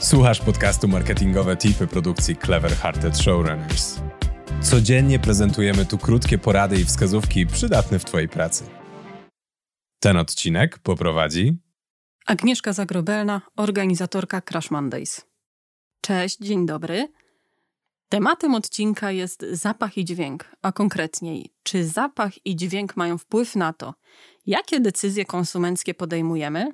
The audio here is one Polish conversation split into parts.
Słuchasz podcastu Marketingowe Tipy produkcji Clever Hearted Showrunners. Codziennie prezentujemy tu krótkie porady i wskazówki przydatne w Twojej pracy. Ten odcinek poprowadzi Agnieszka Zagrobelna, organizatorka Crash Mondays. Cześć, dzień dobry. Tematem odcinka jest zapach i dźwięk, a konkretniej, czy zapach i dźwięk mają wpływ na to, jakie decyzje konsumenckie podejmujemy?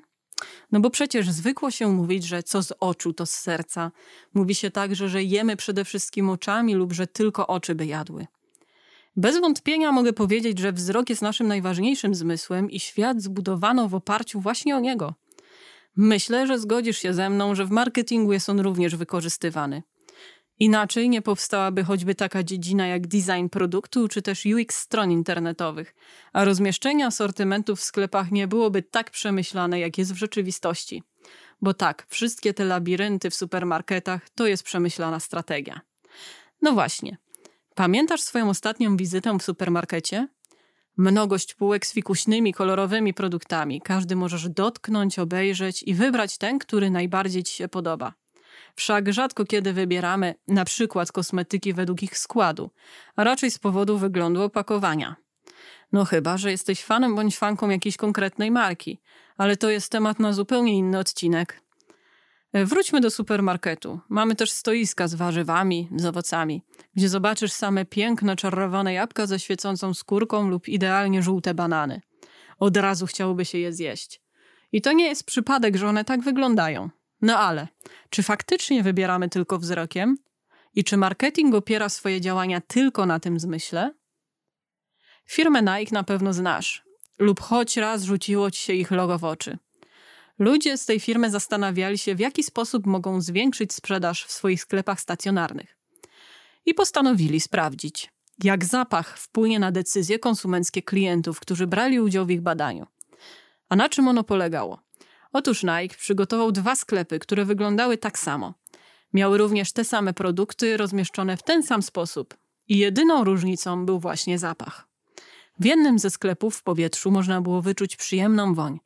No bo przecież zwykło się mówić, że co z oczu, to z serca. Mówi się także, że jemy przede wszystkim oczami lub że tylko oczy by jadły. Bez wątpienia mogę powiedzieć, że wzrok jest naszym najważniejszym zmysłem i świat zbudowano w oparciu właśnie o niego. Myślę, że zgodzisz się ze mną, że w marketingu jest on również wykorzystywany. Inaczej nie powstałaby choćby taka dziedzina jak design produktu czy też UX stron internetowych, a rozmieszczenie asortymentu w sklepach nie byłoby tak przemyślane, jak jest w rzeczywistości. Bo tak, wszystkie te labirynty w supermarketach to jest przemyślana strategia. No właśnie. Pamiętasz swoją ostatnią wizytę w supermarkecie? Mnogość półek z fikuśnymi, kolorowymi produktami. Każdy możesz dotknąć, obejrzeć i wybrać ten, który najbardziej ci się podoba. Wszak rzadko kiedy wybieramy na przykład kosmetyki według ich składu, a raczej z powodu wyglądu opakowania. No chyba, że jesteś fanem bądź fanką jakiejś konkretnej marki, ale to jest temat na zupełnie inny odcinek. Wróćmy do supermarketu. Mamy też stoiska z warzywami, z owocami, gdzie zobaczysz same piękne czerwone jabłka ze świecącą skórką lub idealnie żółte banany. Od razu chciałoby się je zjeść. I to nie jest przypadek, że one tak wyglądają. No ale, czy faktycznie wybieramy tylko wzrokiem? I czy marketing opiera swoje działania tylko na tym zmyśle? Firmę Nike na pewno znasz, lub choć raz rzuciło ci się ich logo w oczy. Ludzie z tej firmy zastanawiali się, w jaki sposób mogą zwiększyć sprzedaż w swoich sklepach stacjonarnych. I postanowili sprawdzić, jak zapach wpłynie na decyzje konsumenckie klientów, którzy brali udział w ich badaniu. A na czym ono polegało? Otóż Nike przygotował dwa sklepy, które wyglądały tak samo. Miały również te same produkty rozmieszczone w ten sam sposób. I jedyną różnicą był właśnie zapach. W jednym ze sklepów w powietrzu można było wyczuć przyjemną woń,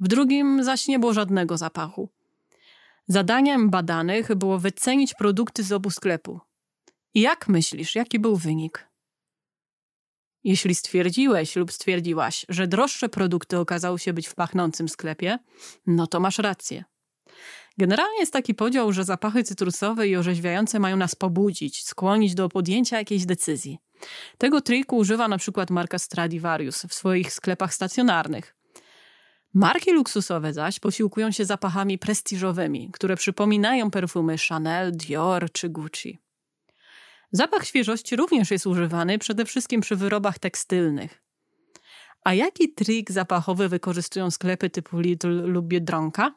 w drugim zaś nie było żadnego zapachu. Zadaniem badanych było wycenić produkty z obu sklepów. I jak myślisz, jaki był wynik? Jeśli stwierdziłeś lub stwierdziłaś, że droższe produkty okazały się być w pachnącym sklepie, no to masz rację. Generalnie jest taki podział, że zapachy cytrusowe i orzeźwiające mają nas pobudzić, skłonić do podjęcia jakiejś decyzji. Tego triku używa na przykład marka Stradivarius w swoich sklepach stacjonarnych. Marki luksusowe zaś posiłkują się zapachami prestiżowymi, które przypominają perfumy Chanel, Dior czy Gucci. Zapach świeżości również jest używany przede wszystkim przy wyrobach tekstylnych. A jaki trik zapachowy wykorzystują sklepy typu Lidl lub Biedronka?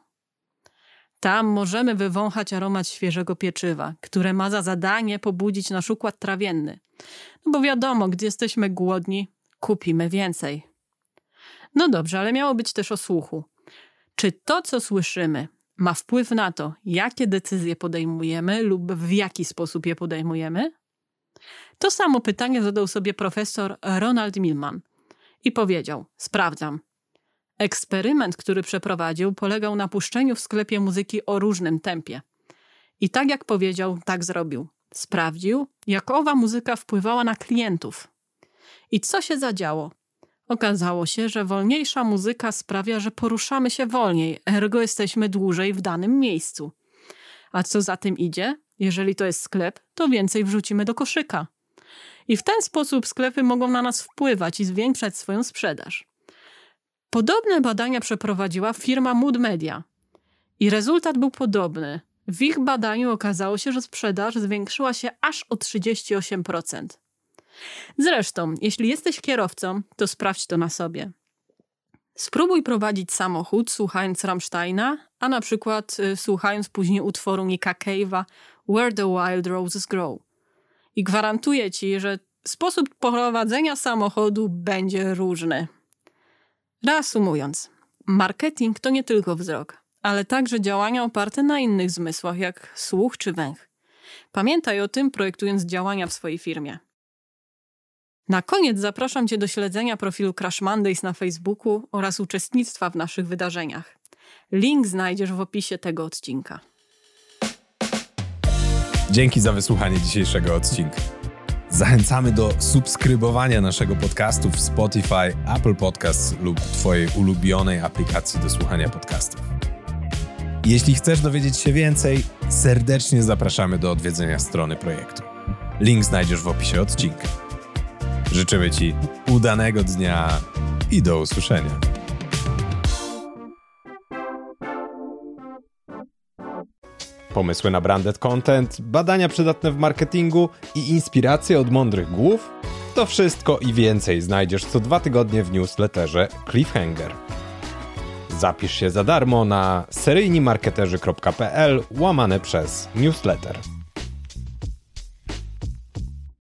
Tam możemy wywąchać aromat świeżego pieczywa, które ma za zadanie pobudzić nasz układ trawienny. No bo wiadomo, gdy jesteśmy głodni, kupimy więcej. No dobrze, ale miało być też o słuchu. Czy to, co słyszymy, ma wpływ na to, jakie decyzje podejmujemy lub w jaki sposób je podejmujemy? To samo pytanie zadał sobie profesor Ronald Milman i powiedział: Sprawdzam. Eksperyment, który przeprowadził, polegał na puszczeniu w sklepie muzyki o różnym tempie. I tak jak powiedział, tak zrobił. Sprawdził, jak owa muzyka wpływała na klientów. I co się zadziało? Okazało się, że wolniejsza muzyka sprawia, że poruszamy się wolniej, ergo jesteśmy dłużej w danym miejscu. A co za tym idzie? Jeżeli to jest sklep, to więcej wrzucimy do koszyka. I w ten sposób sklepy mogą na nas wpływać i zwiększać swoją sprzedaż. Podobne badania przeprowadziła firma Mood Media. I rezultat był podobny. W ich badaniu okazało się, że sprzedaż zwiększyła się aż o 38%. Zresztą, jeśli jesteś kierowcą, to sprawdź to na sobie. Spróbuj prowadzić samochód słuchając Rammsteina, a na przykład y, słuchając później utworu Nika Cave'a Where the Wild Roses Grow. I gwarantuję ci, że sposób prowadzenia samochodu będzie różny. Reasumując, marketing to nie tylko wzrok, ale także działania oparte na innych zmysłach, jak słuch czy węch. Pamiętaj o tym, projektując działania w swojej firmie. Na koniec zapraszam Cię do śledzenia profilu Crash Mondays na Facebooku oraz uczestnictwa w naszych wydarzeniach. Link znajdziesz w opisie tego odcinka. Dzięki za wysłuchanie dzisiejszego odcinka. Zachęcamy do subskrybowania naszego podcastu w Spotify, Apple Podcasts lub Twojej ulubionej aplikacji do słuchania podcastów. Jeśli chcesz dowiedzieć się więcej, serdecznie zapraszamy do odwiedzenia strony projektu. Link znajdziesz w opisie odcinka. Życzymy Ci udanego dnia i do usłyszenia. Pomysły na branded content, badania przydatne w marketingu i inspiracje od mądrych głów? To wszystko i więcej znajdziesz co dwa tygodnie w newsletterze Cliffhanger. Zapisz się za darmo na seryjnimarketerzy.pl łamane przez newsletter.